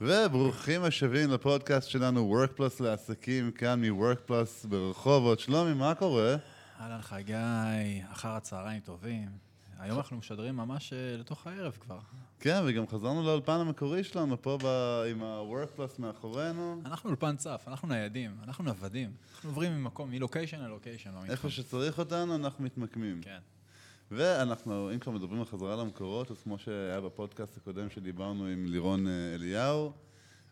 וברוכים השבים לפודקאסט שלנו, WorkPlus לעסקים, כאן מ-WorkPlus ברחובות. שלומי, מה קורה? אהלן חגי, אחר הצהריים טובים. היום אנחנו משדרים ממש אה, לתוך הערב כבר. כן, וגם חזרנו לאולפן המקורי שלנו, פה ב... עם ה-WorkPlus מאחורינו. אנחנו אולפן צף, אנחנו ניידים, אנחנו נוודים. אנחנו עוברים ממקום, מלוקיישן ללוקיישן. במתחם. איפה שצריך אותנו, אנחנו מתמקמים. כן. ואנחנו, אם כבר מדברים על חזרה למקורות, אז כמו שהיה בפודקאסט הקודם שדיברנו עם לירון אה, אליהו,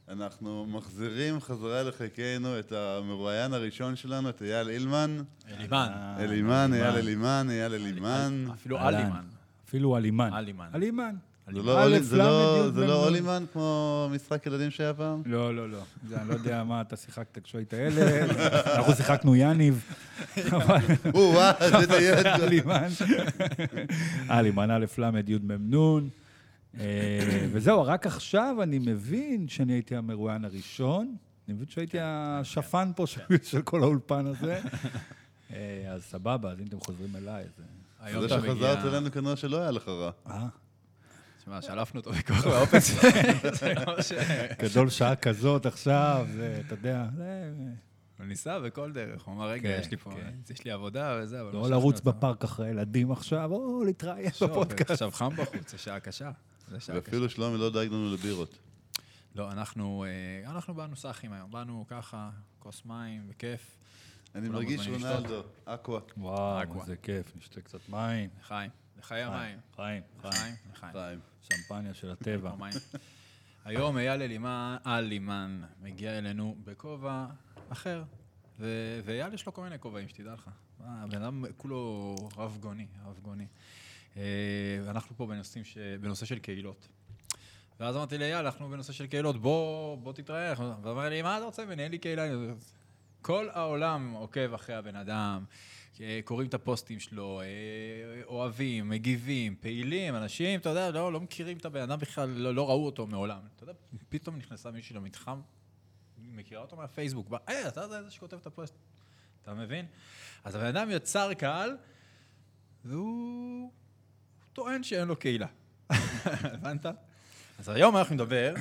אנחנו מחזירים חזרה לחיקנו את המרואיין הראשון שלנו, את אייל אילמן. אלימן. אלימן, אייל אלימן, אייל אלימן. אפילו. אלימן. אפילו אלימן. אלימן. אלימן. זה לא זה לא- לא כמו משחק ילדים שהיה פעם? לא, לא, לא. זה, אני לא יודע מה אתה שיחקת כשהיית ילד. אנחנו שיחקנו יניב. או, וואו, זה ילד. אלימן. אלימן, א', ל', י', מ', נ'. אה, וזהו, רק עכשיו אני מבין שאני הייתי המרואיין הראשון. אני מבין שהייתי השפן פה של- כל האולפן הזה. אה, אז סבבה, אז אם אתם חוזרים אליי, זה... זה. שחזרת אלינו כנראה שלא היה לך רע. תשמע, שלפנו אותו בכוח באופס. זה לא. גדול שעה כזאת עכשיו, זה, אתה יודע, זה... הוא ניסה בכל דרך, הוא אמר, רגע, כן, יש לי פה, כן. יש לי עבודה וזה, אבל... לא משכנו לרוץ. בפארק אחרי ילדים עכשיו, או להתראיין בפודקאסט. עכשיו חם בחוץ, זו שעה קשה. ואפילו שלומי לא דאג לנו לבירות. לא, אנחנו, אה, אנחנו באנו סאחים היום, באנו ככה, כוס מים, בכיף. אני מרגיש רונלדו, אקווה. וואו. איזה כיף, נשתה קצת מים. לחיים, לחיי המים. חיים, חיים. חיים. שמפניה של הטבע. היום אייל אלימן, אלימן, מגיע אלינו בכובע אחר. ואייל יש לו כל מיני כובעים, שתדע לך. הבן אדם כולו רב גוני, רב גוני. אה, ואנחנו פה בנושאים ש... בנושא של קהילות. ואז אמרתי לאייל, אנחנו בנושא של קהילות, בוא, בוא תתראה. ואמר לי, מה אתה רוצה ממני? אין לי קהילה. כל העולם עוקב אחרי הבן אדם, קוראים את הפוסטים שלו, אה, אוהבים, מגיבים, פעילים, אנשים, אתה יודע, לא, לא מכירים את הבן אדם בכלל, לא, לא ראו אותו מעולם. אתה יודע, פתאום נכנסה מישהי למתחם, מכירה אותו מהפייסבוק, בא, היי, אתה זה שכותב את הפוסט. אתה מבין? אז הבן אדם יצר קהל, והוא טוען שאין לו קהילה. הבנת? אז היום אנחנו נדבר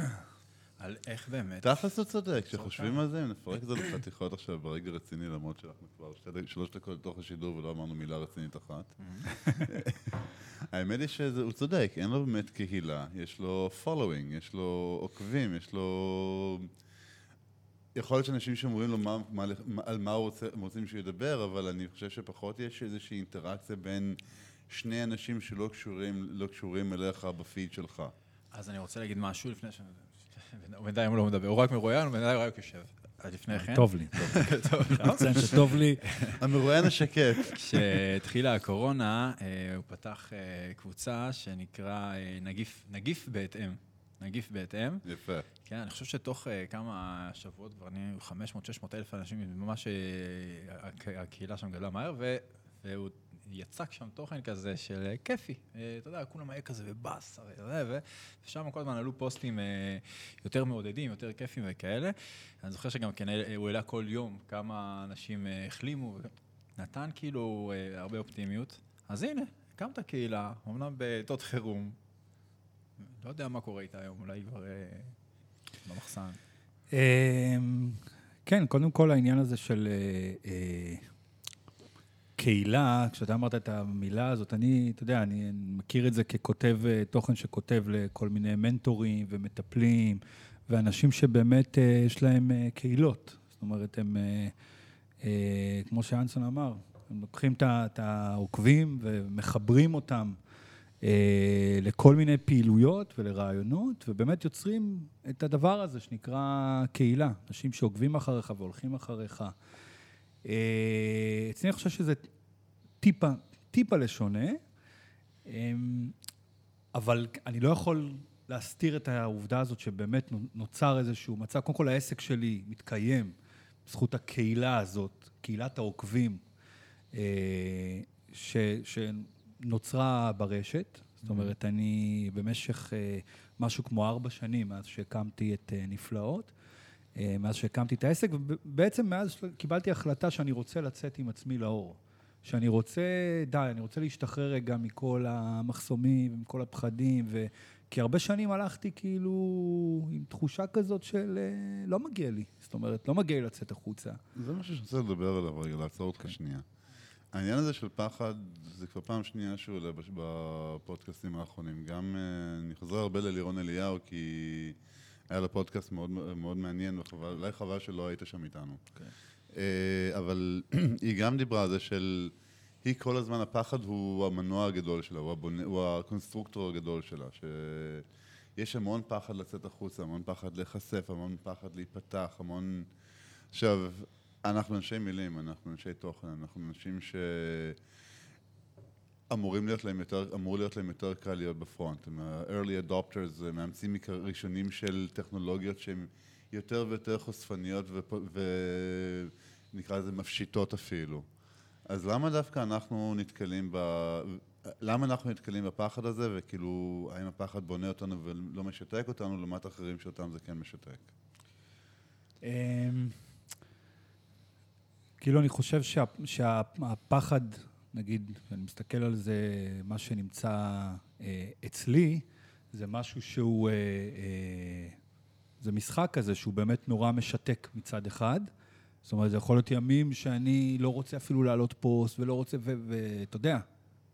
על איך באמת... תכלס הוא צודק, כשחושבים על זה, אם נפרק את זה לחתיכות עכשיו ברגע רציני, למרות שאנחנו כבר שלוש דקות לתוך השידור ולא אמרנו מילה רצינית אחת. האמת היא שהוא צודק, אין לו באמת קהילה, יש לו following, יש לו עוקבים, יש לו... יכול להיות שאנשים שאומרים לו מה, מה, על מה הוא רוצה, הם רוצים שהוא ידבר, אבל אני חושב שפחות יש איזושהי אינטראקציה בין שני אנשים שלא קשורים, לא קשורים אליך בפיד שלך. אז אני רוצה להגיד משהו לפני ש... הוא בינתיים לא מדבר, הוא רק מרואיין, הוא בינתיים רק יושב. אז לפני כן... טוב לי. טוב. אציין שטוב לי. המרואיין השקט. כשהתחילה הקורונה, אה, הוא פתח אה, קבוצה שנקרא אה, נגיף, נגיף בהתאם. נגיף בהתאם. יפה. כן, אני חושב שתוך אה, כמה שבועות כבר נהיו 500-600 אלף אנשים, ממש הק- הקהילה שם גדלה מהר, ו- והוא יצק שם תוכן כזה של אה, כיפי. אה, אתה יודע, כולם היה כזה ובאסה, ושם כל הזמן עלו פוסטים אה, יותר מעודדים, יותר כיפים וכאלה. אני זוכר שגם כן, הוא העלה כל יום כמה אנשים החלימו, נתן כאילו הרבה אופטימיות. אז הנה, הקמת קהילה, אמנם בעיתות חירום. לא יודע מה קורה איתה היום, אולי כבר במחסן. אמ, כן, קודם כל העניין הזה של קהילה, כשאתה אמרת את המילה הזאת, אני, אתה יודע, אני מכיר את זה ככותב אה, תוכן שכותב לכל מיני מנטורים ומטפלים, ואנשים שבאמת אה, יש להם אה, קהילות. זאת אומרת, הם, כמו שאנסון אמר, הם לוקחים את העוקבים ומחברים אותם לכל מיני פעילויות ולרעיונות, ובאמת יוצרים את הדבר הזה שנקרא קהילה. אנשים שעוקבים אחריך והולכים אחריך. אה, אצלי אני חושב שזה טיפה, טיפה לשונה, אה, אבל אני לא יכול להסתיר את העובדה הזאת שבאמת נוצר איזשהו מצב. קודם כל, העסק שלי מתקיים בזכות הקהילה הזאת, קהילת העוקבים, אה, ש, שנוצרה ברשת. זאת אומרת, אני במשך אה, משהו כמו ארבע שנים, מאז שהקמתי את נפלאות, מאז שהקמתי את העסק, ובעצם מאז קיבלתי החלטה שאני רוצה לצאת עם עצמי לאור. שאני רוצה, די, אני רוצה להשתחרר רגע מכל המחסומים, ומכל הפחדים, כי הרבה שנים הלכתי כאילו עם תחושה כזאת של אה, לא מגיע לי. זאת אומרת, לא מגיע לי לצאת החוצה. זה משהו שאני רוצה לדבר עליו רגע, לעצור אותך שנייה. העניין הזה של פחד, זה כבר פעם שנייה שהוא עולה בפודקאסטים האחרונים. גם, אה, אני חוזר הרבה ללירון אליהו, כי היה לה פודקאסט מאוד, מאוד מעניין, ואולי חבל שלא היית שם איתנו. אה, אבל היא גם דיברה על זה של... היא כל הזמן, הפחד הוא המנוע הגדול שלה, הוא, הבונה, הוא ה-constructor הגדול שלה, שיש המון פחד לצאת החוצה, המון פחד להיחשף, המון פחד להיפתח, המון... עכשיו, אנחנו אנשי מילים, אנחנו אנשי תוכן, אנחנו אנשים ש... אמורים להיות להם יותר, אמור להיות להם יותר קל להיות ב-front. הם ה-early adopters, מאמצים ראשונים של טכנולוגיות שהן יותר ויותר חושפניות ונקרא לזה מפשיטות אפילו. אז למה דווקא אנחנו נתקלים ב... למה אנחנו נתקלים בפחד הזה, וכאילו, האם הפחד בונה אותנו ולא משתק אותנו, לעומת אחרים שאותם זה כן משתק? אמ, כאילו, אני חושב שה, שהפחד, נגיד, כשאני מסתכל על זה, מה שנמצא אה, אצלי, זה משהו שהוא, אה, אה, זה משחק כזה שהוא באמת נורא משתק מצד אחד. זאת אומרת, זה יכול להיות ימים שאני לא רוצה אפילו להעלות פוסט, ולא רוצה, ואתה יודע,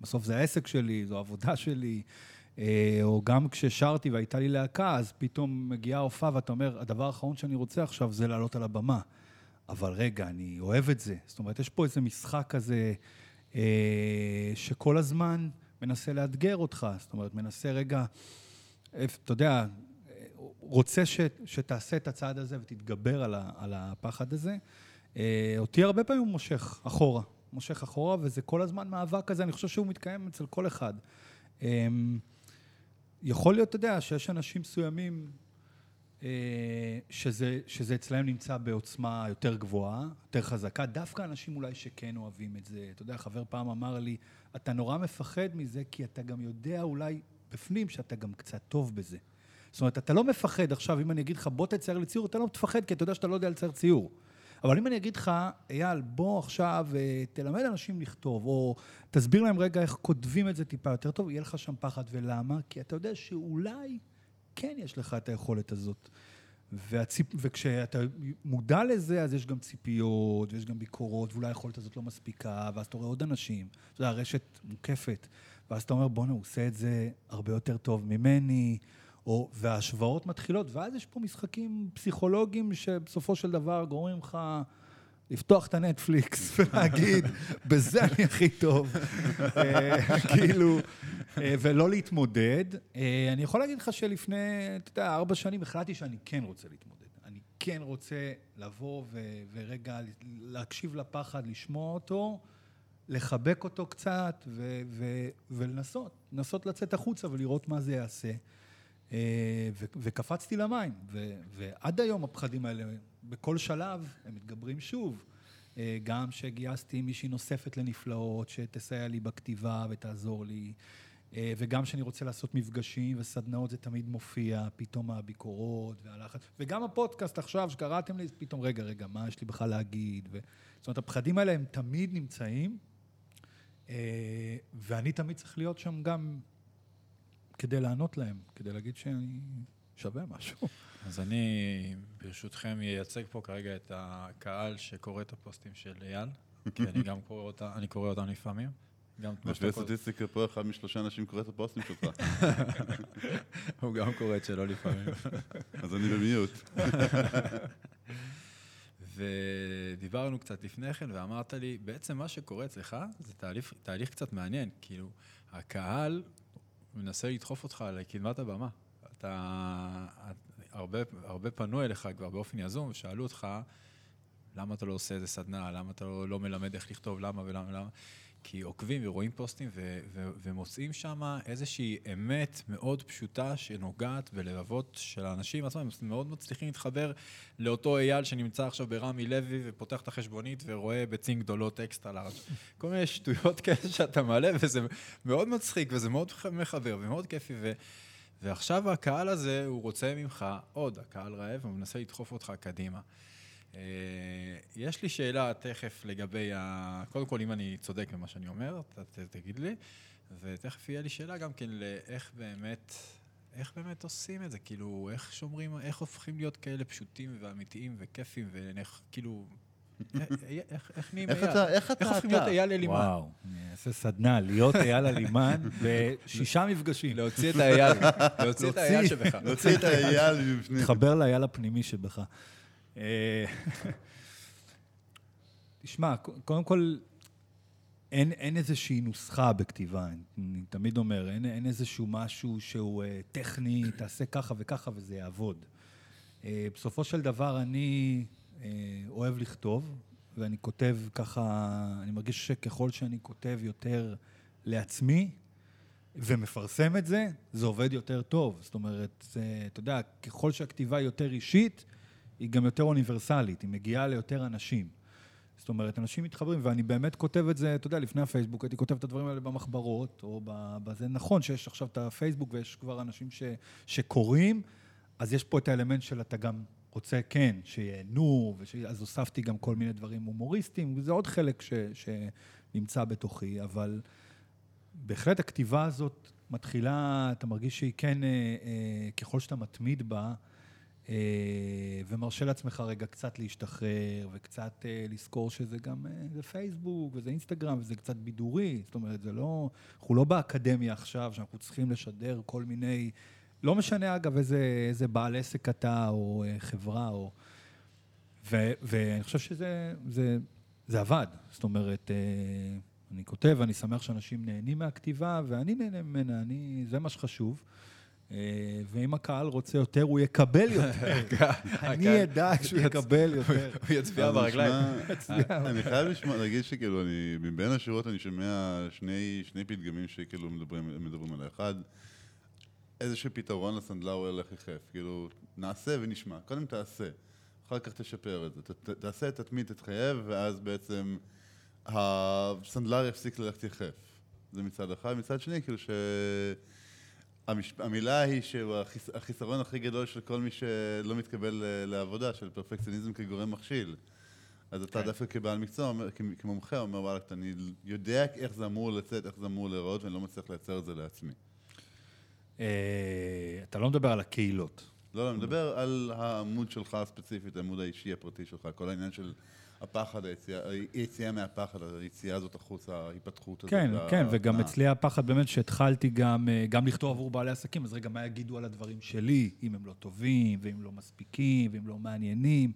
בסוף זה העסק שלי, זו העבודה שלי. אה, או גם כששרתי והייתה לי להקה, אז פתאום מגיעה הופעה ואתה אומר, הדבר האחרון שאני רוצה עכשיו זה לעלות על הבמה. אבל רגע, אני אוהב את זה. זאת אומרת, יש פה איזה משחק כזה שכל הזמן מנסה לאתגר אותך. זאת אומרת, מנסה רגע, אה, אתה יודע, אה, רוצה ש, שתעשה את הצעד הזה ותתגבר על, ה, על הפחד הזה. אה, אותי הרבה פעמים הוא מושך אחורה. מושך אחורה, וזה כל הזמן מאבק כזה, אני חושב שהוא מתקיים אצל כל אחד. אה, יכול להיות, אתה יודע, שיש אנשים מסוימים אה, שזה, שזה אצלהם נמצא בעוצמה יותר גבוהה, יותר חזקה, דווקא אנשים אולי שכן אוהבים את זה. אתה יודע, חבר פעם אמר לי, אתה נורא מפחד מזה, כי אתה גם יודע אולי בפנים שאתה גם קצת טוב בזה. זאת אומרת, אתה לא מפחד עכשיו, אם אני אגיד לך, בוא תצייר לי ציור, אתה לא מפחד, כי אתה יודע שאתה לא יודע לצייר ציור. אבל אם אני אגיד לך, אייל, בוא עכשיו אה, תלמד אנשים לכתוב, או תסביר להם רגע איך כותבים את זה טיפה יותר טוב, יהיה לך שם פחד. ולמה? כי אתה יודע שאולי כן יש לך את היכולת הזאת. והציפ... וכשאתה מודע לזה, אז יש גם ציפיות, ויש גם ביקורות, ואולי היכולת הזאת לא מספיקה, ואז אתה רואה עוד אנשים. אתה יודע, הרשת מוקפת, ואז אתה אומר, בואנה, הוא עושה את זה הרבה יותר טוב ממני, או, וההשוואות מתחילות, ואז יש פה משחקים פסיכולוגיים שבסופו של דבר גורמים לך לפתוח את הנטפליקס ולהגיד, בזה אני הכי טוב. אה, כאילו, אה, ולא להתמודד. אה, אני יכול להגיד לך שלפני, אתה יודע, ארבע שנים החלטתי שאני כן רוצה להתמודד. אני כן רוצה לבוא ו- ורגע להקשיב לפחד, לשמוע אותו, לחבק אותו קצת ו- ו- ולנסות, לנסות לצאת החוצה ולראות מה זה יעשה. ו- וקפצתי למים, ו- ועד היום הפחדים האלה, בכל שלב, הם מתגברים שוב. אה, גם שגייסתי מישהי נוספת לנפלאות, שתסייע לי בכתיבה ותעזור לי, אה, וגם שאני רוצה לעשות מפגשים וסדנאות, זה תמיד מופיע, פתאום הביקורות והלחץ, וגם הפודקאסט עכשיו, שקראתם לי, פתאום, רגע, רגע, מה יש לי בכלל להגיד? ו... זאת אומרת, הפחדים האלה הם תמיד נמצאים, אה, ואני תמיד צריך להיות שם גם כדי לענות להם, כדי להגיד שאני שווה משהו. אז אני, ברשותכם, ייצג פה כרגע את הקהל שקורא את הפוסטים של אייל, כי אני גם קורא אותם, אני קורא אותם לפעמים. גם את לפי שאתה קורא- הסטטיסטיקה פה, אחד משלושה אנשים קורא את הפוסטים שלך, הוא גם קורא את שלו לפעמים. אז אני במיוט. ודיברנו קצת לפני כן, ואמרת לי, בעצם מה שקורה אצלך זה תהליך, תהליך קצת מעניין. כאילו, הקהל מנסה לדחוף אותך לקדמת הבמה. אתה, הרבה, הרבה פנו אליך כבר באופן יזום, ושאלו אותך, למה אתה לא עושה איזה סדנה, למה אתה לא, לא מלמד איך לכתוב, למה ולמה, למה. כי עוקבים ורואים פוסטים ו- ו- ומוצאים שם איזושהי אמת מאוד פשוטה שנוגעת בלבבות של האנשים עצמם, הם מאוד מצליחים להתחבר לאותו אייל שנמצא עכשיו ברמי לוי ופותח את החשבונית ורואה ביצים גדולות טקסט על הראש. כל מיני שטויות כאלה שאתה מעלה, וזה מאוד מצחיק וזה מאוד מחבר ומאוד כיפי. ו- ועכשיו הקהל הזה, הוא רוצה ממך עוד, הקהל רעב, הוא מנסה לדחוף אותך קדימה. אה, יש לי שאלה תכף לגבי ה... קודם כל, אם אני צודק במה שאני אומר, ת- תגיד לי, ותכף יהיה לי שאלה גם כן לאיך באמת, איך באמת עושים את זה? כאילו, איך שומרים, איך הופכים להיות כאלה פשוטים ואמיתיים וכיפים, ואיך, כאילו... איך- נהיים אייל? אתה, איך אתה, איך הופכים להיות? אייל אלימן? וואו, אני אעשה סדנה, להיות אייל הלימן בשישה מפגשים. להוציא את האייל, להוציא את האייל. שבך. להוציא את האייל מבפנים. תתחבר לאייל הפנימי שבך. אה, תשמע, קודם כל, אין, אין איזושהי נוסחה בכתיבה, אני, תמיד אומר, אין, אין איזשהו משהו שהוא אה, טכני, תעשה ככה וככה וזה יעבוד. אה, בסופו של דבר, אני אוהב לכתוב, ואני כותב ככה, אני מרגיש שככל שאני כותב יותר לעצמי, ומפרסם את זה, זה עובד יותר טוב. זאת אומרת, אתה יודע, ככל שהכתיבה יותר אישית, היא גם יותר אוניברסלית, היא מגיעה ליותר אנשים. זאת אומרת, אנשים מתחברים, ואני באמת כותב את זה, אתה יודע, לפני הפייסבוק, הייתי כותב את הדברים האלה במחברות, או בזה. נכון שיש עכשיו את הפייסבוק ויש כבר אנשים ש, שקוראים, אז יש פה את האלמנט של אתה גם רוצה, כן, שיהנו, וש... אז הוספתי גם כל מיני דברים הומוריסטיים, וזה עוד חלק ש, שנמצא בתוכי, אבל בהחלט הכתיבה הזאת מתחילה, אתה מרגיש שהיא כן, אה, אה, ככל שאתה מתמיד בה, אה, ומרשה לעצמך רגע קצת להשתחרר, וקצת אה, לזכור שזה גם, אה, זה פייסבוק, וזה אינסטגרם, וזה קצת בידורי, זאת אומרת, זה לא, אנחנו לא באקדמיה עכשיו, שאנחנו צריכים לשדר כל מיני, לא משנה אגב איזה, איזה בעל עסק אתה, או אה, חברה, או... ו, ואני חושב שזה זה, זה עבד. זאת אומרת, אה, אני כותב, אני שמח שאנשים נהנים מהכתיבה, ואני נהנה ממנה, אני, זה מה שחשוב. אה, ואם הקהל רוצה יותר, הוא יקבל יותר. אני אדע שהוא יקבל יותר. הוא יצביע ברגליים. אני חייב לשמוע, להגיד שכאילו, אני, מבין השורות אני שומע שני, שני פתגמים שכאילו מדברים, מדברים עליי. אחד, איזשהו פתרון לסנדלר הולך יחף. כאילו, נעשה ונשמע. קודם תעשה, אחר כך תשפר את זה. ת, ת, תעשה, תתמיד, תתחייב, ואז בעצם הסנדלר יפסיק ללכת יחף. זה מצד אחד. מצד שני, כאילו ש... המש... המילה היא שהוא החיס... החיסרון הכי גדול של כל מי שלא מתקבל לעבודה, של פרפקציוניזם כגורם מכשיל. אז אתה כן. דווקא כבעל מקצוע, כמומחה, אומר, וואלה, אני יודע איך זה אמור לצאת, איך זה אמור להיראות, ואני לא מצליח לייצר את זה לעצמי. אה, אתה לא מדבר על הקהילות. לא, לא, אני מדבר על העמוד שלך הספציפית, העמוד האישי הפרטי שלך, כל העניין של הפחד, היציאה, היציאה מהפחד, היציאה הזאת החוצה, ההיפתחות הזאת. כן, כן, וגם מה- אצלי הפחד באמת שהתחלתי גם, אה, גם לכתוב עבור בעלי עסקים, אז רגע, מה יגידו על הדברים שלי, אם הם לא טובים, ואם לא מספיקים, ואם לא מעניינים.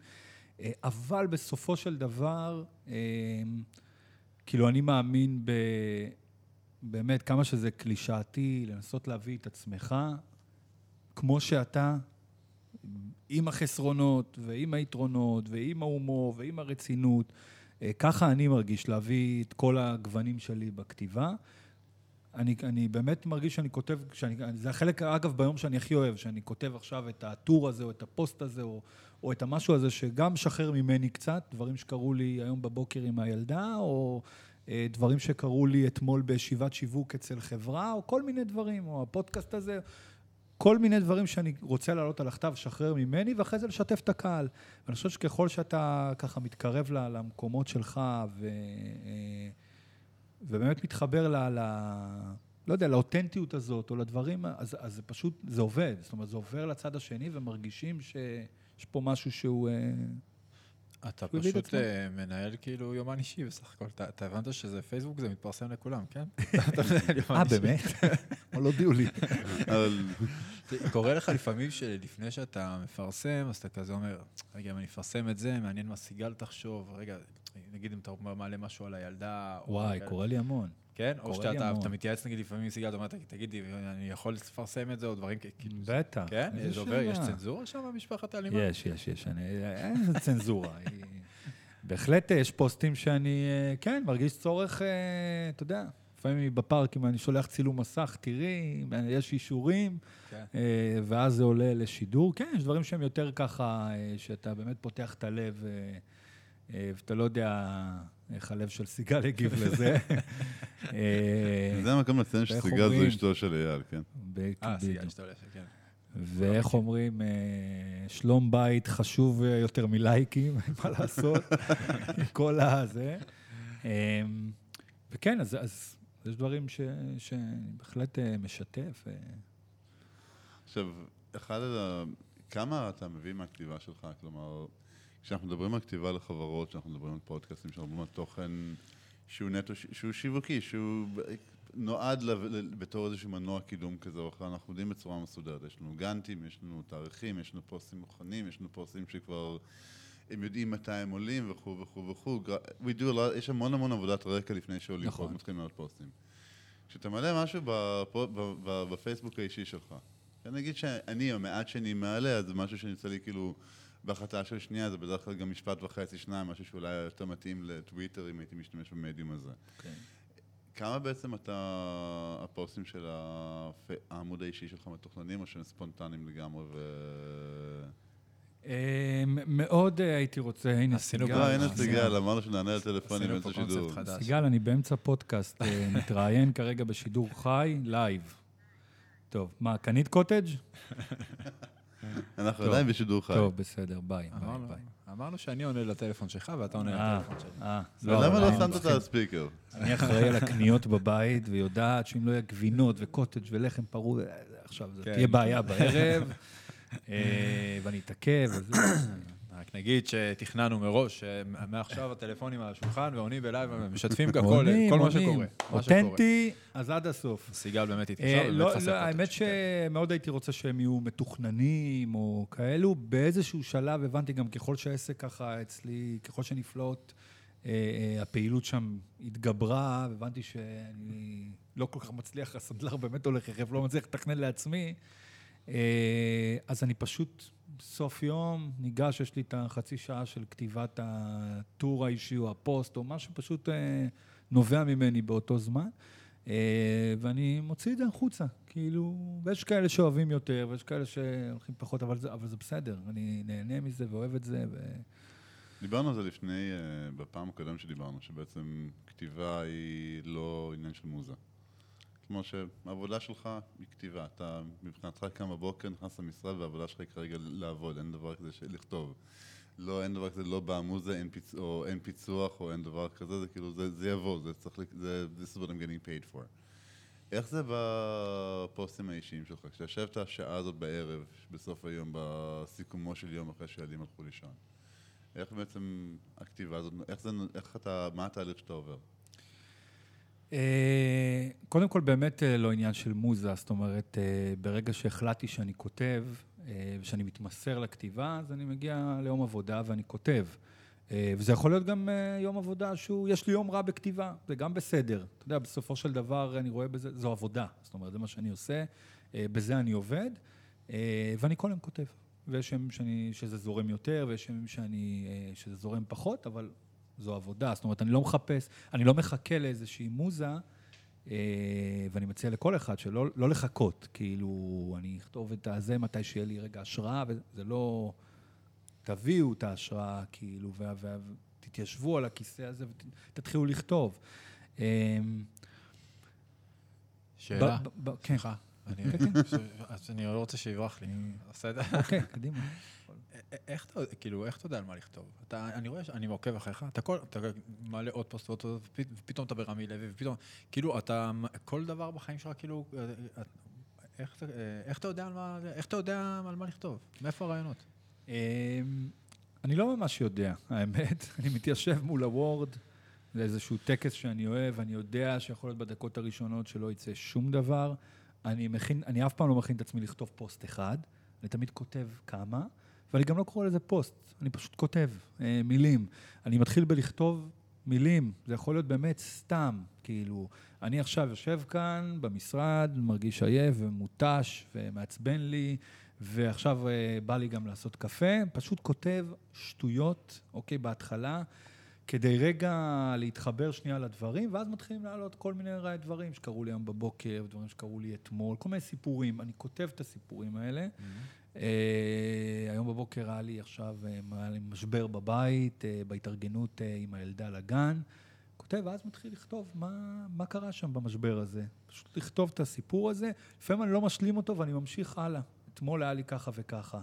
אה, אבל בסופו של דבר, אה, כאילו, אני מאמין ב... באמת, כמה שזה קלישאתי, לנסות להביא את עצמך כמו שאתה, עם החסרונות, ועם היתרונות, ועם ההומור, ועם הרצינות. אה, ככה אני מרגיש, להביא את כל הגוונים שלי בכתיבה. אני, אני באמת מרגיש שאני כותב, שאני, זה החלק, אגב, ביום שאני הכי אוהב, שאני כותב עכשיו את הטור הזה, או את הפוסט הזה, או, או את המשהו הזה, שגם משחרר ממני קצת, דברים שקרו לי היום בבוקר עם הילדה, או דברים שקרו לי אתמול בישיבת שיווק אצל חברה, או כל מיני דברים, או הפודקאסט הזה, כל מיני דברים שאני רוצה להעלות על הכתב, לשחרר ממני, ואחרי זה לשתף את הקהל. ואני חושב שככל שאתה ככה מתקרב למקומות שלך, ו... אה, ובאמת מתחבר ל... ל... לא יודע, לאותנטיות הזאת, או לדברים, אז, אז זה פשוט, זה עובד. זאת אומרת, זה עובר לצד השני, ומרגישים שיש פה משהו שהוא... אה, אתה פשוט. אה, מנהל כאילו יומן אישי בסך הכל. אתה- הבנת שזה פייסבוק, זה מתפרסם לכולם, כן? אתה מנהל יומן אה, אישי. באמת? אבל הודיעו לי. קורה לך לפעמים שלפני שאתה מפרסם, אז אתה כזה אומר, רגע, אם אני אפרסם את זה, מעניין מה סיגל תחשוב, רגע, נגיד אם אתה מעלה משהו על הילדה, וואי, קורה לי המון. כן? או שאתה. אתה מתייעץ נגיד לפעמים עם סיגל, אתה אומר, "תגיד, תגידי, אני יכול לפרסם את זה, או דברים כאילו... בטח. כן? זה עובר, יש. צנזורה שם במשפחת האלימה? יש, יש, יש. אני- אין צנזורה. בהחלט אה, יש פוסטים שאני, אה, כן, מרגיש צורך, אה, אתה יודע, לפעמים בפארק, אם אני שולח צילום מסך, תראי, יש אישורים, כן. ואז זה עולה לשידור. כן, יש דברים שהם יותר ככה, שאתה באמת פותח את הלב, ואתה לא יודע איך הלב של סיגל הגיב לזה. אה, זה המקום לציין שסיגל זו? אשתו של אייל, כן. אה, סיגל. שאתה הולך, כן. ואיך אומרים, אה, שלום בית חשוב יותר מלייקים, מה לעשות, עם כל הזה. אה, וכן, אז, אז יש דברים ש, שאני בהחלט אה, משתף. עכשיו, אחד ה... כמה אתה מביא מהכתיבה שלך? כלומר, כשאנחנו מדברים על כתיבה לחברות, כשאנחנו מדברים על פודקאסטים, כשאנחנו מדברים על תוכן שהוא נטו, שהוא שיווקי, שהוא נועד. בתור איזשהו מנוע קידום כזה או אחר, אנחנו יודעים בצורה מסודרת. יש לנו גאנטים, יש לנו תאריכים, יש לנו פוסטים מוכנים, יש לנו פוסטים שכבר... הם יודעים מתי הם עולים וכו' וכו' וכו'. We do a lot, יש המון המון עבודת רקע לפני שעולים נכון. מתחילים לעלות פוסטים. כשאתה מעלה משהו בפייסבוק האישי שלך, אני אגיד שאני, המעט שאני מעלה, אז זה משהו שנמצא לי כאילו בהחלטה של שנייה, זה בדרך כלל גם משפט וחצי, שניים, משהו שאולי היה יותר מתאים לטוויטר אם הייתי משתמש במדיום הזה. כמה בעצם אתה, הפוסטים של הפ- העמוד האישי שלך מתוכננים, או שהם ספונטניים לגמרי ו... אה, מאוד אה, הייתי רוצה, הנה סיגל. לא, הנה סיגל, אמרנו שנענה לטלפונים באמצע שידור. סיגל, אני באמצע פודקאסט, אה, מתראיין כרגע בשידור חי, לייב. טוב, מה, קנית קוטג'? אנחנו. עדיין בשידור חי. טוב, בסדר, ביי, ביי, אמרנו- ביי. אמרנו שאני עונה לטלפון שלך ואתה עונה אה, לטלפון שלי. אה, ולמה אבל לא שמת אותה מתחיל- על speaker? אני אחראי על הקניות בבית, ויודעת שאם לא יהיה גבינות וקוטג' ולחם פרוע, אה, עכשיו זה כן. תהיה בעיה בערב, אה, ואני אתעכב. אז- רק נגיד שתכננו מראש, שמעכשיו הטלפונים על השולחן ועונים בלייב ומשתפים גם כל מה. שקורה. אותנטי, אז עד הסוף. סיגל באמת אה, התקשרה, לא, חסר לא, האמת כן. שמאוד הייתי רוצה שהם יהיו מתוכננים או כאלו. באיזשהו שלב הבנתי גם ככל שהעסק ככה אצלי, ככל שנפלאות, אה, אה, הפעילות שם התגברה, והבנתי שאני לא כל כך מצליח, הסנדלר באמת הולך יחף, לא מצליח לתכנן לעצמי. אז אני פשוט סוף יום ניגש, יש לי את החצי שעה של כתיבת הטור האישי או הפוסט או משהו פשוט אה, נובע ממני באותו זמן. אה, ואני מוציא את זה החוצה, כאילו, ויש כאלה שאוהבים יותר, ויש כאלה שהולכים פחות, אבל זה, אבל זה בסדר, אני נהנה מזה ואוהב את זה, ו... דיברנו על זה לפני, אה, בפעם הקודמת שדיברנו, שבעצם כתיבה היא לא עניין של מוזה. כמו שהעבודה שלך היא כתיבה. אתה מבחינתך קם בבוקר, נכנס למשרד, והעבודה שלך היא כרגע לעבוד, אין דבר כזה של לכתוב. לא, אין דבר כזה, לא בא מוזה, אין פיצ... או אין פיצוח, או אין דבר כזה, זה כאילו, זה, זה יבוא, זה צריך, זה, this is what I'm getting paid for. איך זה בפוסטים האישיים שלך? כשישבת השעה הזאת בערב, בסוף היום, בסיכומו של יום אחרי שהילדים הלכו לישון, איך בעצם הכתיבה הזאת, איך זה, איך אתה, מה התהליך שאתה עובר? אה, קודם כל, באמת אה, לא עניין של מוזה, זאת אומרת, אה, ברגע שהחלטתי שאני כותב ושאני מתמסר לכתיבה, אז אני מגיע ליום עבודה ואני כותב. וזה יכול להיות גם יום עבודה שהוא, יש לי יום רע בכתיבה, זה גם בסדר. אתה יודע, בסופו של דבר אני רואה בזה, זו עבודה. זאת אומרת, זה מה שאני עושה, בזה אני עובד, ואני כל יום כותב. ויש ימים שזה זורם יותר, ויש ימים שזה זורם פחות, אבל זו עבודה. זאת אומרת, אני לא מחפש, אני לא מחכה לאיזושהי מוזה, אה, ואני מציע לכל אחד שלא לא לחכות. כאילו, אני אכתוב את הזה מתי שיהיה לי רגע השראה, וזה לא... תביאו את ההשראה, כאילו, ותתיישבו על הכיסא הזה ותתחילו לכתוב. אה, שאלה, כן. סליחה. אני- כן, אז אני לא רוצה שיברח לי. בסדר. אוקיי, קדימה. איך אתה, כאילו, איך אתה יודע על מה לכתוב? אתה, אני רואה, שאני עוקב אחריך, אתה כל, אתה מעלה עוד פוסט ועוד פוסט, ופת- ופתאום אתה ברמי לוי, ופתאום, כאילו, אתה, כל דבר בחיים שלך, כאילו, אה, אה, איך, אה, איך אתה יודע על מה, איך אתה יודע על מה לכתוב? מאיפה הרעיונות? אמ, אני לא ממש יודע, האמת. אני מתיישב מול הוורד, זה איזשהו טקס שאני אוהב, אני יודע שיכול להיות בדקות הראשונות שלא יצא שום דבר. אני מכין, אני אף פעם לא מכין את עצמי לכתוב פוסט אחד, אני תמיד כותב כמה, ואני גם לא קורא לזה פוסט, אני פשוט כותב אה, מילים. אני מתחיל בלכתוב מילים, זה יכול להיות באמת סתם, כאילו, אני עכשיו יושב כאן במשרד, מרגיש עייף ומותש ומעצבן לי, ועכשיו אה, בא לי גם לעשות קפה, פשוט כותב שטויות, אוקיי, בהתחלה, כדי רגע להתחבר שנייה לדברים, ואז מתחילים לעלות כל מיני רע- דברים שקרו לי היום בבוקר, דברים שקרו לי אתמול, כל מיני סיפורים. אני כותב את הסיפורים האלה. אה, היום בבוקר היה לי עכשיו, אה, היה לי משבר בבית, אה, בהתארגנות אה, עם הילדה לגן. כותב, ואז מתחיל לכתוב מה, מה קרה שם במשבר הזה. פשוט לכתוב את הסיפור הזה. לפעמים אני לא משלים אותו ואני ממשיך הלאה. אתמול היה לי ככה וככה.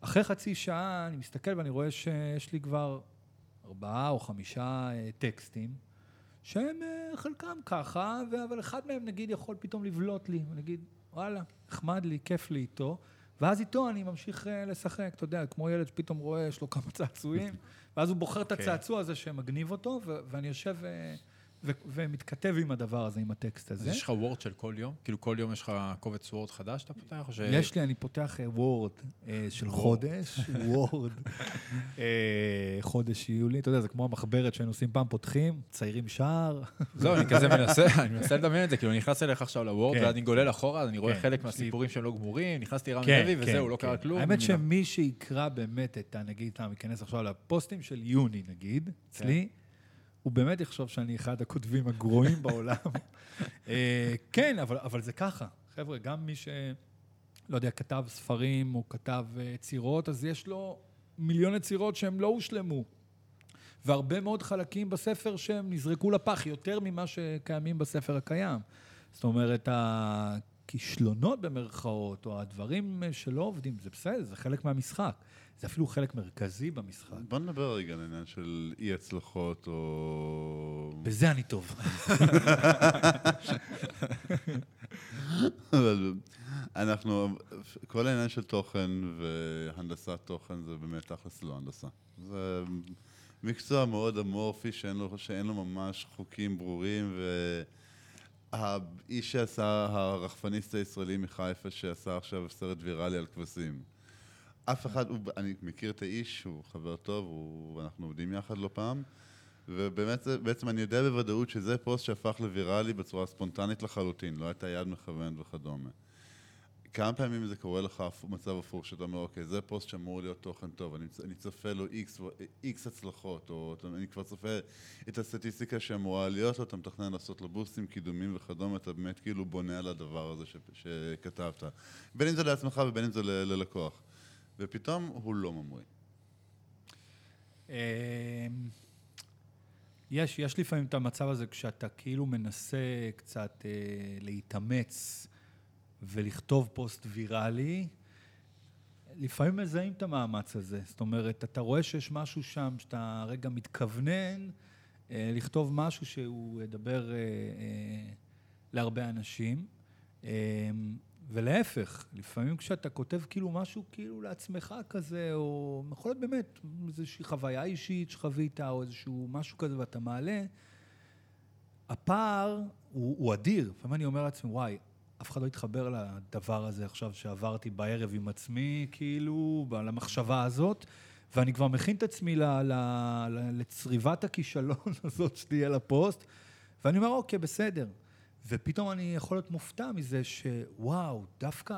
אחרי חצי שעה אני מסתכל ואני רואה שיש לי כבר ארבעה או חמישה אה, טקסטים, שהם אה, חלקם ככה, אבל אחד מהם נגיד יכול פתאום לבלוט לי, ונגיד, וואלה, נחמד לי, כיף לי איתו. ואז איתו אני ממשיך אה, לשחק, אתה יודע, כמו ילד שפתאום רואה, יש לו כמה צעצועים, ואז הוא בוחר את אוקיי. הצעצוע הזה שמגניב אותו, ו- ואני יושב אה, ו- ומתכתב עם הדבר הזה, עם הטקסט אז הזה. יש לך וורד של כל יום? כאילו כל יום יש לך קובץ וורד חדש שאתה פותח? ש... יש לי, אני פותח וורד של חודש, וורד, חודש יולי, אתה יודע, זה כמו המחברת שהיינו עושים פעם, פותחים, ציירים שער. זהו, אני כזה מנסה, אני מנסה לדמיין את זה, כאילו, אני נכנס אליך עכשיו לוורד, כן. ואז אני גולל אחורה, אז אני רואה כן, חלק מהסיפורים שהם לא גמורים, נכנסתי כן, לוי, כן, וזהו, לא כן. קרה כלום. האמת מילה. שמי שיקרא באמת את. נגיד, אתה מכנס עכשיו לפוסטים של יוני, נגיד, אצלי, הוא באמת יחשוב שאני אחד הכותבים הגרועים בעולם. אה, כן, אבל, אבל זה ככה. חבר'ה, גם מי ש... לא יודע, כתב ספרים או כתב אה, יצירות, אז יש לו מיליון יצירות שהן לא הושלמו. והרבה מאוד חלקים בספר שהם נזרקו לפח, יותר ממה שקיימים בספר הקיים. זאת אומרת, הכישלונות במרכאות, או הדברים שלא עובדים, זה בסדר, זה חלק מהמשחק. זה אפילו חלק מרכזי במשחק. בוא נדבר רגע על העניין של אי הצלחות או... בזה אני טוב. אנחנו, כל העניין של תוכן והנדסת תוכן זה באמת תכלס לא הנדסה. זה מקצוע מאוד אמורפי שאין לו, שאין לו ממש חוקים ברורים והאיש שעשה, הרחפניסט הישראלי מחיפה שעשה עכשיו סרט ויראלי על כבשים. אף אחד, הוא, אני מכיר את האיש, הוא חבר טוב, הוא, אנחנו עובדים יחד לא פעם, ובאמת, בעצם אני יודע בוודאות שזה פוסט שהפך לוויראלי בצורה ספונטנית לחלוטין, לא הייתה יד מכוונת וכדומה. כמה פעמים זה קורה לך מצב הפוך, שאתה אומר, אוקיי, זה פוסט שאמור להיות תוכן טוב, אני, אני צופה לו איקס, איקס הצלחות, או אני כבר צופה את הסטטיסטיקה שאמורה להיות לו, אתה מתכנן לעשות לו בוסטים, קידומים וכדומה, אתה באמת כאילו בונה על הדבר הזה ש, שכתבת. בין אם זה לעצמך ובין אם זה ל, ללקוח. ופתאום הוא לא ממריא. אמ, יש, יש לפעמים את המצב הזה כשאתה כאילו מנסה קצת אה, להתאמץ ולכתוב פוסט ויראלי, לפעמים מזהים את המאמץ הזה. זאת אומרת, אתה רואה שיש משהו שם שאתה רגע מתכוונן אה, לכתוב משהו שהוא ידבר אה, אה, להרבה אנשים. אה, ולהפך, לפעמים כשאתה כותב כאילו משהו כאילו לעצמך כזה, או יכול להיות באמת איזושהי חוויה אישית שחווית, או איזשהו משהו כזה ואתה מעלה, הפער הוא, הוא אדיר. לפעמים אני אומר לעצמי, וואי, אף אחד לא יתחבר לדבר הזה עכשיו שעברתי בערב עם עצמי, כאילו, למחשבה הזאת, ואני כבר מכין את עצמי ל, ל, ל, לצריבת הכישלון הזאת שתהיה לפוסט, ואני אומר, אוקיי, בסדר. ופתאום אני יכול להיות מופתע מזה שוואו, דווקא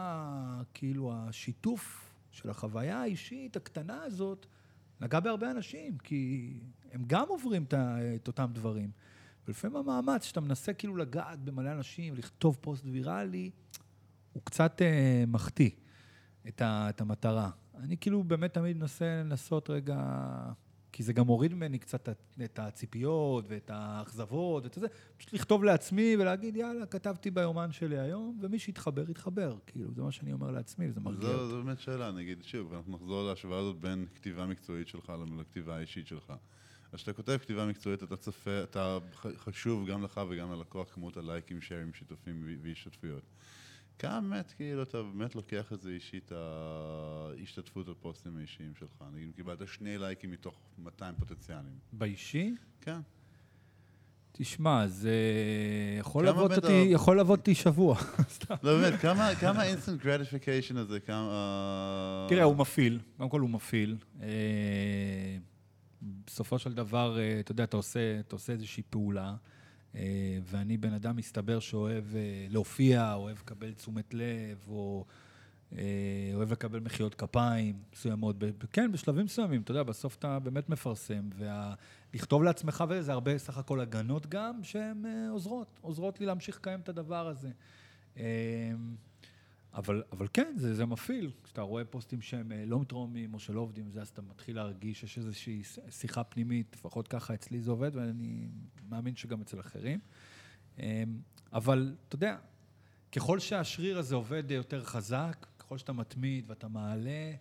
כאילו השיתוף של החוויה האישית הקטנה הזאת נגע בהרבה אנשים, כי הם גם עוברים את את אותם דברים. ולפעמים המאמץ שאתה מנסה כאילו לגעת במלא אנשים, לכתוב פוסט ויראלי, הוא קצת אה, מחטיא את, את המטרה. אני כאילו באמת תמיד מנסה לנסות רגע, כי זה גם מוריד ממני קצת את- הציפיות ואת האכזבות ואת זה, פשוט לכתוב לעצמי ולהגיד, יאללה, כתבתי ביומן שלי היום, ומי שיתחבר, יתחבר. כאילו, זה מה שאני אומר לעצמי, וזה מרגיע זו, אותי. זו באמת שאלה, נגיד, שוב, אנחנו נחזור להשוואה הזאת בין כתיבה מקצועית שלך לכתיבה האישית שלך. אז כשאתה כותב כתיבה מקצועית, אתה צופה, אתה חשוב גם לך וגם ללקוח כמות הלייקים, שיירים, שיתופים והשתתפויות. כמה באמת, כאילו, אתה באמת לוקח את זה אישית, ההשתתפות בפוסטים האישיים שלך. נגיד, אם קיבלת שני לייקים מתוך 200 פוטנציאליים. באישי? כן. תשמע, זה יכול באמת אותי, ה- יכול לעבוד אותי שבוע. לא, באמת, כמה, כמה instant gratification הזה, כמה... תראה, הוא מפעיל, קודם כל הוא מפעיל. אה, בסופו של דבר, אה, אתה יודע, אתה עושה, אתה עושה איזושהי פעולה, ואני בן אדם, מסתבר, שאוהב אה, להופיע, אוהב לקבל תשומת לב, או אה, אוהב לקבל מחיאות כפיים מסוימות. כן, בשלבים מסוימים, אתה יודע, בסוף אתה באמת מפרסם, ולכתוב לעצמך, וזה הרבה סך הכל הגנות גם, שהן אה, עוזרות, עוזרות לי להמשיך לקיים את הדבר הזה. אבל, אבל כן, זה, זה מפעיל. כשאתה רואה פוסטים שהם אה, לא מתרוממים או שלא עובדים, זה אז אתה מתחיל להרגיש שיש איזושהי שיחה פנימית, לפחות ככה אצלי זה עובד, ואני מאמין שגם אצל אחרים. אה, אבל אתה יודע, ככל שהשריר הזה עובד יותר חזק, ככל שאתה מתמיד ואתה מעלה,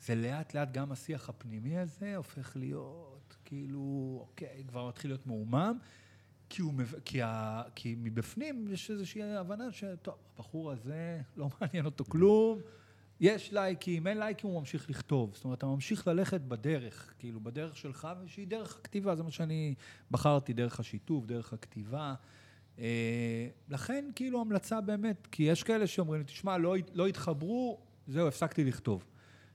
זה לאט לאט גם השיח הפנימי הזה הופך להיות כאילו, אוקיי, כבר מתחיל להיות מעומם. כי, הוא, כי, ה, כי מבפנים יש איזושהי הבנה שטוב, הבחור הזה לא מעניין אותו כלום, יש לייקים, אין לייקים, הוא ממשיך לכתוב. זאת אומרת, אתה ממשיך ללכת בדרך, כאילו, בדרך שלך, ושהיא דרך הכתיבה, זה מה שאני בחרתי, דרך השיתוף, דרך הכתיבה. אה, לכן, כאילו, המלצה באמת, כי יש כאלה שאומרים לי, תשמע, לא, לא התחברו, זהו, הפסקתי לכתוב.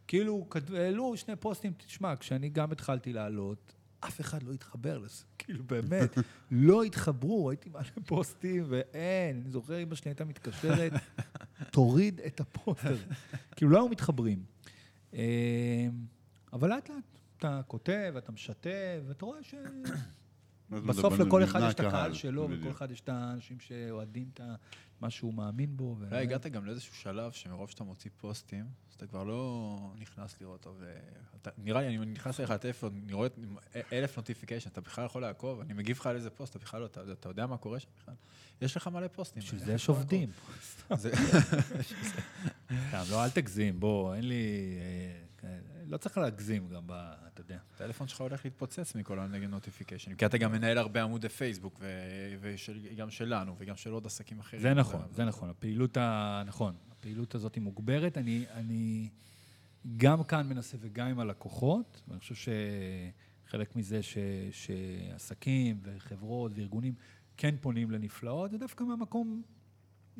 כאילו, העלו שני פוסטים, תשמע, כשאני גם התחלתי לעלות, אף אחד לא התחבר לזה. כאילו, באמת, לא התחברו, הייתי מעלה פוסטים, ואין, אני זוכר, אמא שלי הייתה מתקשרת, תוריד את הפוסט הזה. כאילו, לא היו מתחברים. אה, אבל לאט לאט, אתה כותב, אתה משתף, ואתה רואה ש... בסוף לכל אחד יש את הקהל קהל, שלו. ולכל אחד יש את האנשים שאוהדים את מה שהוא מאמין בו. אולי הגעת גם לאיזשהו שלב שמרוב שאתה מוציא פוסטים, אז אתה כבר לא נכנס לראות טוב. ואתה- נראה לי, אני נכנס לך לטלפון, אני רואה אלף notification, אתה בכלל יכול לעקוב, אני מגיב לך על איזה פוסט, אתה בכלל לא, אתה יודע מה קורה שם בכלל? יש לך מלא פוסטים. בשביל זה יש עובדים. סתם, לא, אל תגזים, בוא, אין לי... לא צריך להגזים גם, ב- אתה יודע. הטלפון שלך הולך להתפוצץ מכל הנגד notification, כי אתה גם מנהל הרבה עמודי פייסבוק, וגם שלנו, וגם של עוד עסקים אחרים. זה נכון, זה נכון. הפעילות ה... נכון, הפעילות הזאת היא מוגברת. אני, אני גם כאן מנסה וגם עם הלקוחות, ואני חושב שחלק מזה ש, שעסקים וחברות וארגונים כן פונים לנפלאות, זה דווקא מהמקום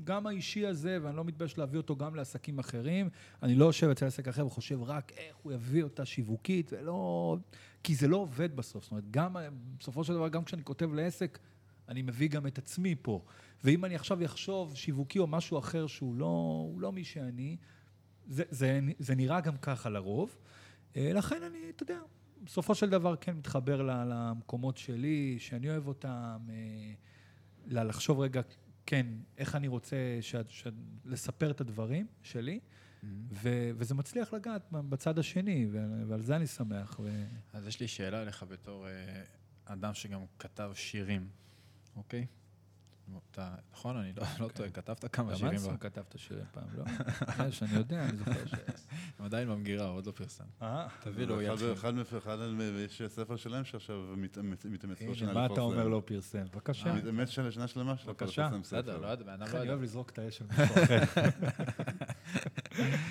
גם האישי הזה, ואני לא מתבייש להביא אותו גם לעסקים אחרים. אני לא יושב אצל עסק אחר וחושב רק איך הוא יביא אותה שיווקית, ולא... כי זה לא עובד בסוף. זאת אומרת, גם, בסופו של דבר, גם כשאני כותב לעסק, אני מביא גם את עצמי פה. ואם אני עכשיו אחשוב שיווקי או משהו אחר שהוא לא, לא מי שאני, זה, זה, זה נראה גם ככה לרוב. אה, לכן אני, אתה יודע, בסופו של דבר כן מתחבר למקומות שלי, שאני אוהב אותם, אה, לחשוב רגע, כן, איך אני רוצה ש, ש, לספר את הדברים שלי, ו, וזה מצליח לגעת בצד השני, ו- ועל זה אני שמח. ו... אז יש לי שאלה אליך בתור אה, אדם שגם כתב שירים, אוקיי? אתה, נכון? אני לא, לא טועה, כתבת כמה גם שירים. אנסון ב- כתבת שירים פעם, לא? יש, אני יודע, אני זוכר ש... הם עדיין במגירה, עוד לא פרסם. אה? תביא לו, יתחיל. אחד מפ- אחד, יש ספר שלם שעכשיו מתאמץ כל שנה הנה, מה אתה לפרסם. אומר לא פרסם? בבקשה. מתאמץ של שנה שלמה שלו כבר בבקשה. לפרסם בסדר, ספר. לא יודע, בן לא אני. אוהב לזרוק את האש על מישהו אחר.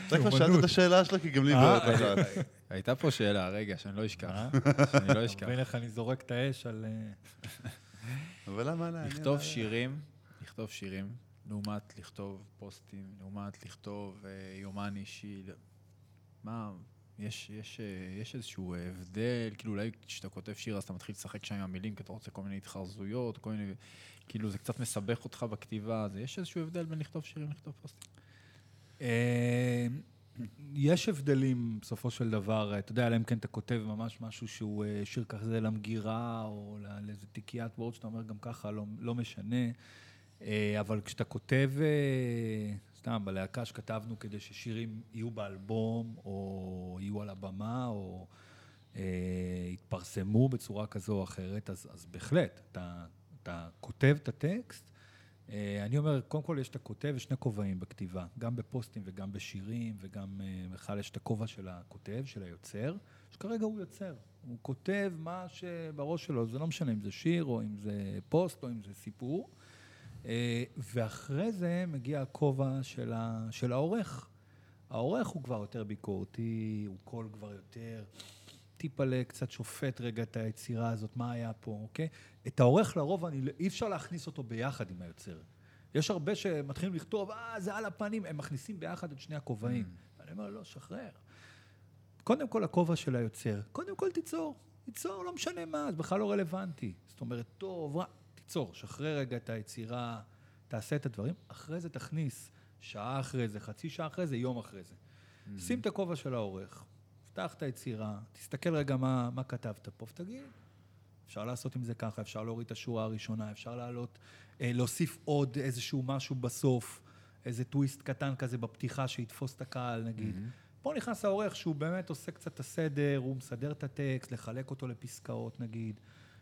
אתה כבר שאלת את השאלה שלך, כי גם לי אה, בערך אחת. הייתה פה שאלה, רגע, שאני לא אשכח. אה? שאני לא אתה אשכח. מבין איך אני זורק את האש על... אה, אבל למה לעניין? לכתוב שירים, לכתוב שירים, לעומת לכתוב פוסטים, לעומת לכתוב אה, יומן אישי. מה, יש, יש, אה, יש איזשהו אה, הבדל, כאילו אולי כשאתה כותב שיר אז אתה מתחיל לשחק שם עם המילים, כי אתה רוצה כל מיני התחרזויות, כל מיני, כאילו זה קצת מסבך אותך בכתיבה, אז יש איזשהו הבדל בין לכתוב שירים לכתוב פוסטים. יש הבדלים בסופו של דבר, אתה יודע, אלא אם כן אתה כותב ממש משהו שהוא אה, שיר כזה למגירה, או לא- לאיזה תיקיית וורד שאתה אומר גם ככה, לא, לא משנה. אה, אבל כשאתה כותב, אה, סתם, בלהקה שכתבנו כדי ששירים יהיו באלבום, או יהיו על הבמה, או אה, יתפרסמו בצורה כזו או אחרת, אז, אז בהחלט, אתה, אתה כותב את הטקסט. אה, אני אומר, קודם כל יש את הכותב, יש שני כובעים בכתיבה, גם בפוסטים וגם בשירים, וגם אה, בכלל יש את הכובע של הכותב, של היוצר, שכרגע הוא יוצר. הוא כותב מה שבראש שלו, זה לא משנה אם זה שיר, או אם זה פוסט, או אם זה סיפור. אה, ואחרי זה מגיע הכובע של, של העורך. העורך הוא כבר יותר ביקורתי, הוא קול כבר יותר, טיפלה קצת שופט רגע את היצירה הזאת, מה היה פה, אוקיי? את העורך לרוב אני, לא- אי אפשר להכניס אותו ביחד עם היוצר. יש הרבה שמתחילים לכתוב, אה, זה על הפנים, הם מכניסים ביחד את שני הכובעים. אני אומר, לא, שחרר. קודם כל הכובע של היוצר, קודם כל תיצור, תיצור, לא משנה מה, זה בכלל לא רלוונטי. זאת אומרת, טוב, רע, תיצור, שחרר רגע את היצירה, תעשה את הדברים, אחרי זה תכניס שעה אחרי זה, חצי שעה אחרי זה, יום אחרי זה. שים את הכובע של העורך, פתח את היצירה, תסתכל רגע מה, מה כתבת פה, ותגיד, אפשר לעשות עם זה ככה, אפשר להוריד את השורה הראשונה, אפשר לעלות, אה, להוסיף עוד איזשהו משהו בסוף, איזה טוויסט קטן כזה בפתיחה שיתפוס את הקהל, נגיד. פה נכנס העורך שהוא באמת עושה קצת את הסדר, הוא מסדר את הטקסט, לחלק אותו לפסקאות נגיד.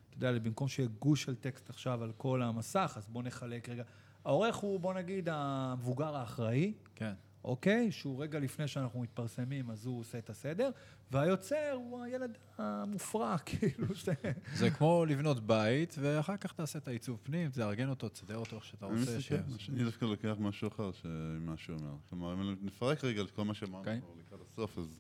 אתה יודע, במקום שיהיה גוש של טקסט עכשיו על כל המסך, אז בוא נחלק רגע. העורך הוא, בוא נגיד, המבוגר האחראי, כן. אוקיי? שהוא רגע לפני שאנחנו מתפרסמים, אז הוא עושה את הסדר, והיוצר הוא הילד המופרע, כאילו, ש... זה כמו לבנות בית, ואחר כך תעשה את העיצוב פנים, תארגן אותו, תסדר אותו איך שאתה אני רוצה. אני דווקא לוקח משהו אחר ממה שהוא אומר. כלומר, אם נפרק רגע את כל מה שאמרנו אוקיי. פה לקראת הסוף, אז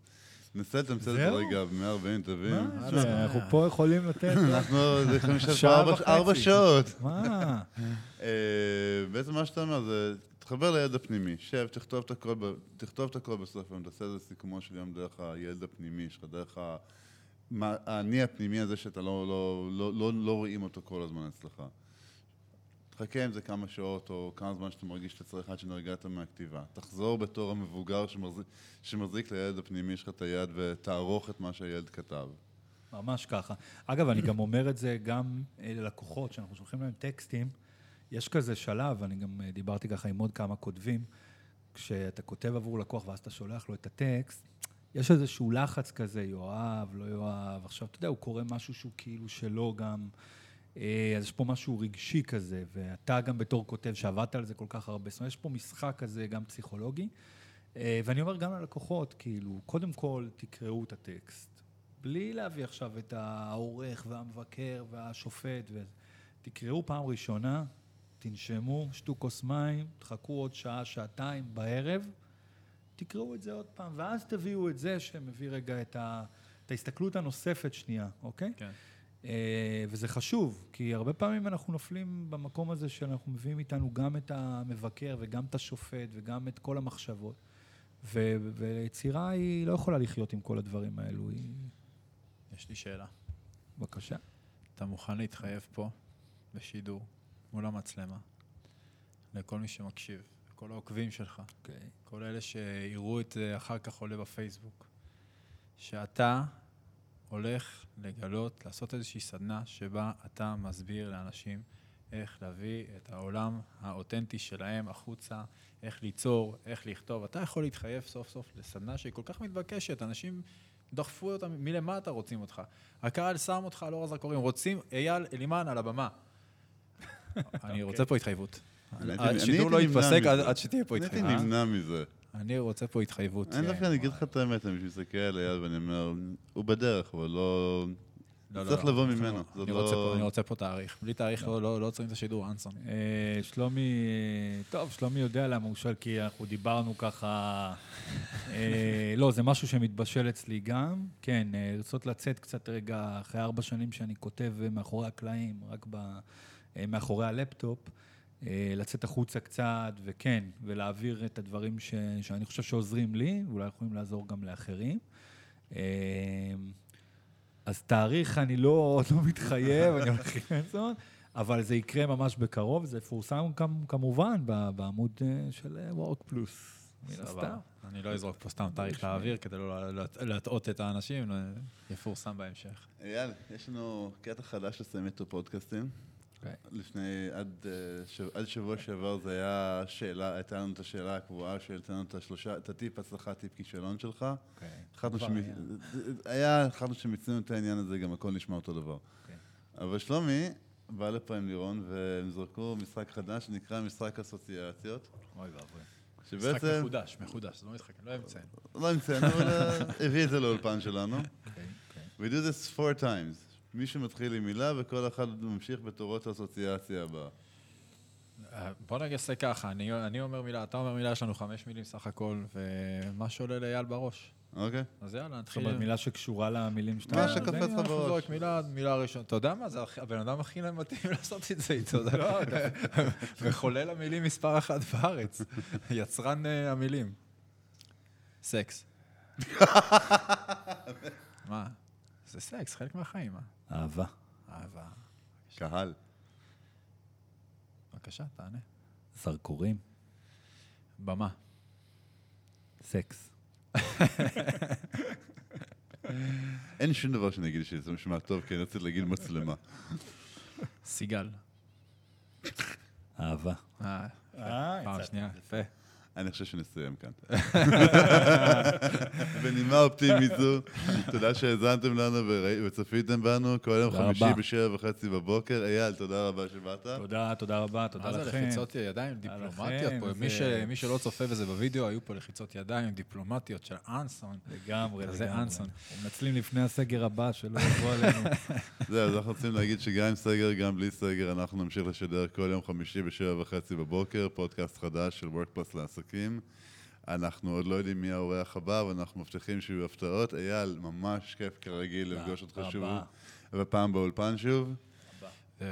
ננסה לתמצת את? רגע ב-140 תווים. מה? זה? אנחנו פה יכולים לתת... אנחנו יכולים לשבת. ארבע שעות. מה? אה, בעצם מה שאתה אומר זה, תתחבר לילד הפנימי, שב, תכתוב את הכל, תכתוב את הכל בסוף היום, תעשה את זה סיכומו של יום דרך הילד הפנימי שלך, דרך האני הפנימי הזה שאתה לא, לא, לא, לא, לא רואים אותו כל הזמן אצלך. תחכה עם זה כמה שעות או כמה זמן שאתה מרגיש שאתה צריך עד שנרגעת מהכתיבה. תחזור בתור המבוגר שמחזיק, שמחזיק לילד הפנימי שלך את היד ותערוך את מה שהילד כתב. ממש ככה. אגב, אני גם אומר את זה גם ללקוחות, שאנחנו שולחים להם טקסטים, יש כזה שלב, אני גם אה, דיברתי ככה עם עוד כמה כותבים, כשאתה כותב עבור לקוח ואז אתה שולח לו את הטקסט, יש איזשהו לחץ כזה, יואב, לא יואב. עכשיו, אתה יודע, הוא קורא משהו שהוא כאילו שלו גם, אה, אז יש פה משהו רגשי כזה, ואתה גם בתור כותב שעבדת על זה כל כך הרבה, זאת אומרת, יש פה משחק כזה גם פסיכולוגי. אה, ואני אומר גם ללקוחות, כאילו, קודם כל תקראו את הטקסט. בלי להביא עכשיו את העורך והמבקר והשופט. ו... תקראו פעם ראשונה, תנשמו, שתו כוס מים, תחכו עוד שעה, שעתיים בערב, תקראו את זה עוד פעם, ואז תביאו את זה שמביא רגע את, ה... את ההסתכלות הנוספת שנייה, אוקיי? כן. אה, וזה חשוב, כי הרבה פעמים אנחנו נופלים במקום הזה שאנחנו מביאים איתנו גם את המבקר וגם את השופט וגם את כל המחשבות. ו- ויצירה היא לא יכולה לחיות עם כל הדברים האלו, היא... יש לי שאלה. בבקשה. אתה מוכן להתחייב פה, בשידור, מול המצלמה, לכל מי שמקשיב, לכל העוקבים שלך, אוקיי. כל אלה שיראו את זה אחר כך עולה בפייסבוק, שאתה הולך לגלות, לעשות איזושהי סדנה שבה אתה מסביר לאנשים איך להביא את העולם האותנטי שלהם החוצה, איך ליצור, איך לכתוב. אתה יכול להתחייב סוף סוף לסדנה שהיא כל כך מתבקשת, אנשים דחפו אותה מלמטה רוצים אותך. הקהל שם אותך על אור הזרקורים, רוצים אייל אלימן על הבמה. אני רוצה פה התחייבות. השידור לא יתפסק עד שתהיה פה אני הייתי התחייבות. נמנע מזה. אני רוצה פה התחייבות. אני דווקא אגיד לך את האמת, אני מסתכל על אייל ואני אומר, הוא בדרך, אבל לא... צריך לבוא לא, ממנו, לא. אני לא- רוצה פה- אני רוצה פה תאריך. בלי תאריך לא- עוצרים את השידור, אנסון. אה, שלומי, אה, טוב, שלומי יודע למה הוא שואל, כי אנחנו דיברנו ככה... אה, לא, זה משהו שמתבשל אצלי גם. כן, לרצות לצאת קצת רגע, אחרי ארבע שנים שאני כותב מאחורי הקלעים, רק ב, מאחורי הלפטופ, אה, לצאת החוצה קצת, וכן, ולהעביר את הדברים ש, שאני חושב שעוזרים לי, ואולי יכולים לעזור גם לאחרים. אה, אז תאריך אני לא, עוד לא מתחייב, אני הולך לבנזון, אבל זה יקרה ממש בקרוב, זה יפורסם כמ- כמובן ב- בעמוד אה, של אה, וורק פלוס, מן הסתם. סבבה. אני לא אזרוק פה סתם תאריך לאוויר כדי לא להט- להטעות את האנשים, אה, יפורסם בהמשך. אייל, יש לנו קטע חדש לסיים איתו פודקאסטים. אוקיי. לפני, עד, אה, שב- עד שבוע שעבר זה היה שאלה, הייתה לנו את השאלה הקבועה שהעלתה לנו את השלושה, את הטיפ הצלחה, טיפ כישלון שלך. אוקיי. החלטנו כבר שמ- היה. החלטנו שמיצינו את העניין הזה, גם הכל נשמע אותו דבר. אוקיי. אבל שלומי בא לפה עם לירון, והם זרקו משחק חדש שנקרא משחק אסוציאציות. אוי ואבוי. משחק שבעצם, מחודש, מחודש, זה לא משחק, לא אמצעים. לא המצאנו, אבל אה, הביא את זה לאולפן שלנו. אוקיי, אוקיי. We do this four times. מישהו מתחיל עם מילה וכל אחד ממשיך בתורות האסוציאציה הבאה. אה, בוא נעשה ככה, אני אני אומר מילה, אתה אומר מילה, יש לנו חמש מילים סך הכל, ומה שעולה לאייל בראש. אוקיי? אז יאללה, זאת נתחיל. אומרת, מילה שקשורה למילים שאתה... מה שקפץ לך בראש. זורק מילה, מילה ראשונה. אתה יודע מה, זה הבן אדם הכי מתאים לעשות את זה איתו. זה לא... וחולל המילים מספר אחת בארץ. יצרן אה, המילים. סקס. מה? זה סקס, חלק מהחיים, מה? אהבה. אהבה. קהל. בבקשה, תענה. זרקורים. במה. סקס. אין שום דבר שאני אגיד שזה נשמע טוב, כי אני רציתי להגיד מצלמה. סיגל. אהבה. אה, אה, פעם. שנייה, יפה. אני חושב שנסיים כאן. בנימה אופטימית זו, תודה שהאזנתם לנו וצפיתם בנו כל יום חמישי. בשבע וחצי בבוקר. אייל, תודה רבה שבאת. תודה, תודה רבה, תודה מה זה לכם. לחיצות ידיים דיפלומטיות לכם, פה? זה- מי ש- מי שלא צופה בזה בווידאו, היו פה לחיצות ידיים דיפלומטיות של אנסון. לגמרי, לגמרי. אנסון. מנצלים לפני הסגר הבא, שלא יבוא עלינו. זהו, אז אנחנו רוצים להגיד שגם עם סגר, גם בלי סגר, אנחנו נמשיך לשדר כל יום חמישי בשבע וחצי בבוקר, פודקאסט חדש של וורקפלס לעסקים. אנחנו עוד לא יודעים מי האורח הבא, אבל אנחנו מבטיחים שיהיו הפתעות. אייל, ממש כיף כרגיל לפגוש אותך שוב. ופעם באולפן שוב.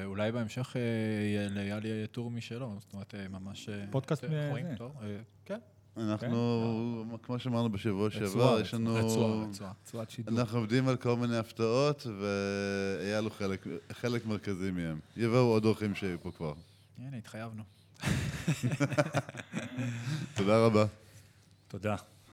אולי בהמשך אה, יהיה- לאייל יהיה טור משלו, זאת אומרת, אה, ממש... אה, פודקאסט מ-? אה, כן. אנחנו, כמו שאמרנו בשבוע שעבר, יש לנו... רצועה, רצועה. צורת שידור. אנחנו עובדים על כל מיני הפתעות, ואייל הוא חלק, חלק מרכזי מהם. יבואו עוד אורחים שהיו פה כבר. הנה, התחייבנו. תודה רבה. תודה.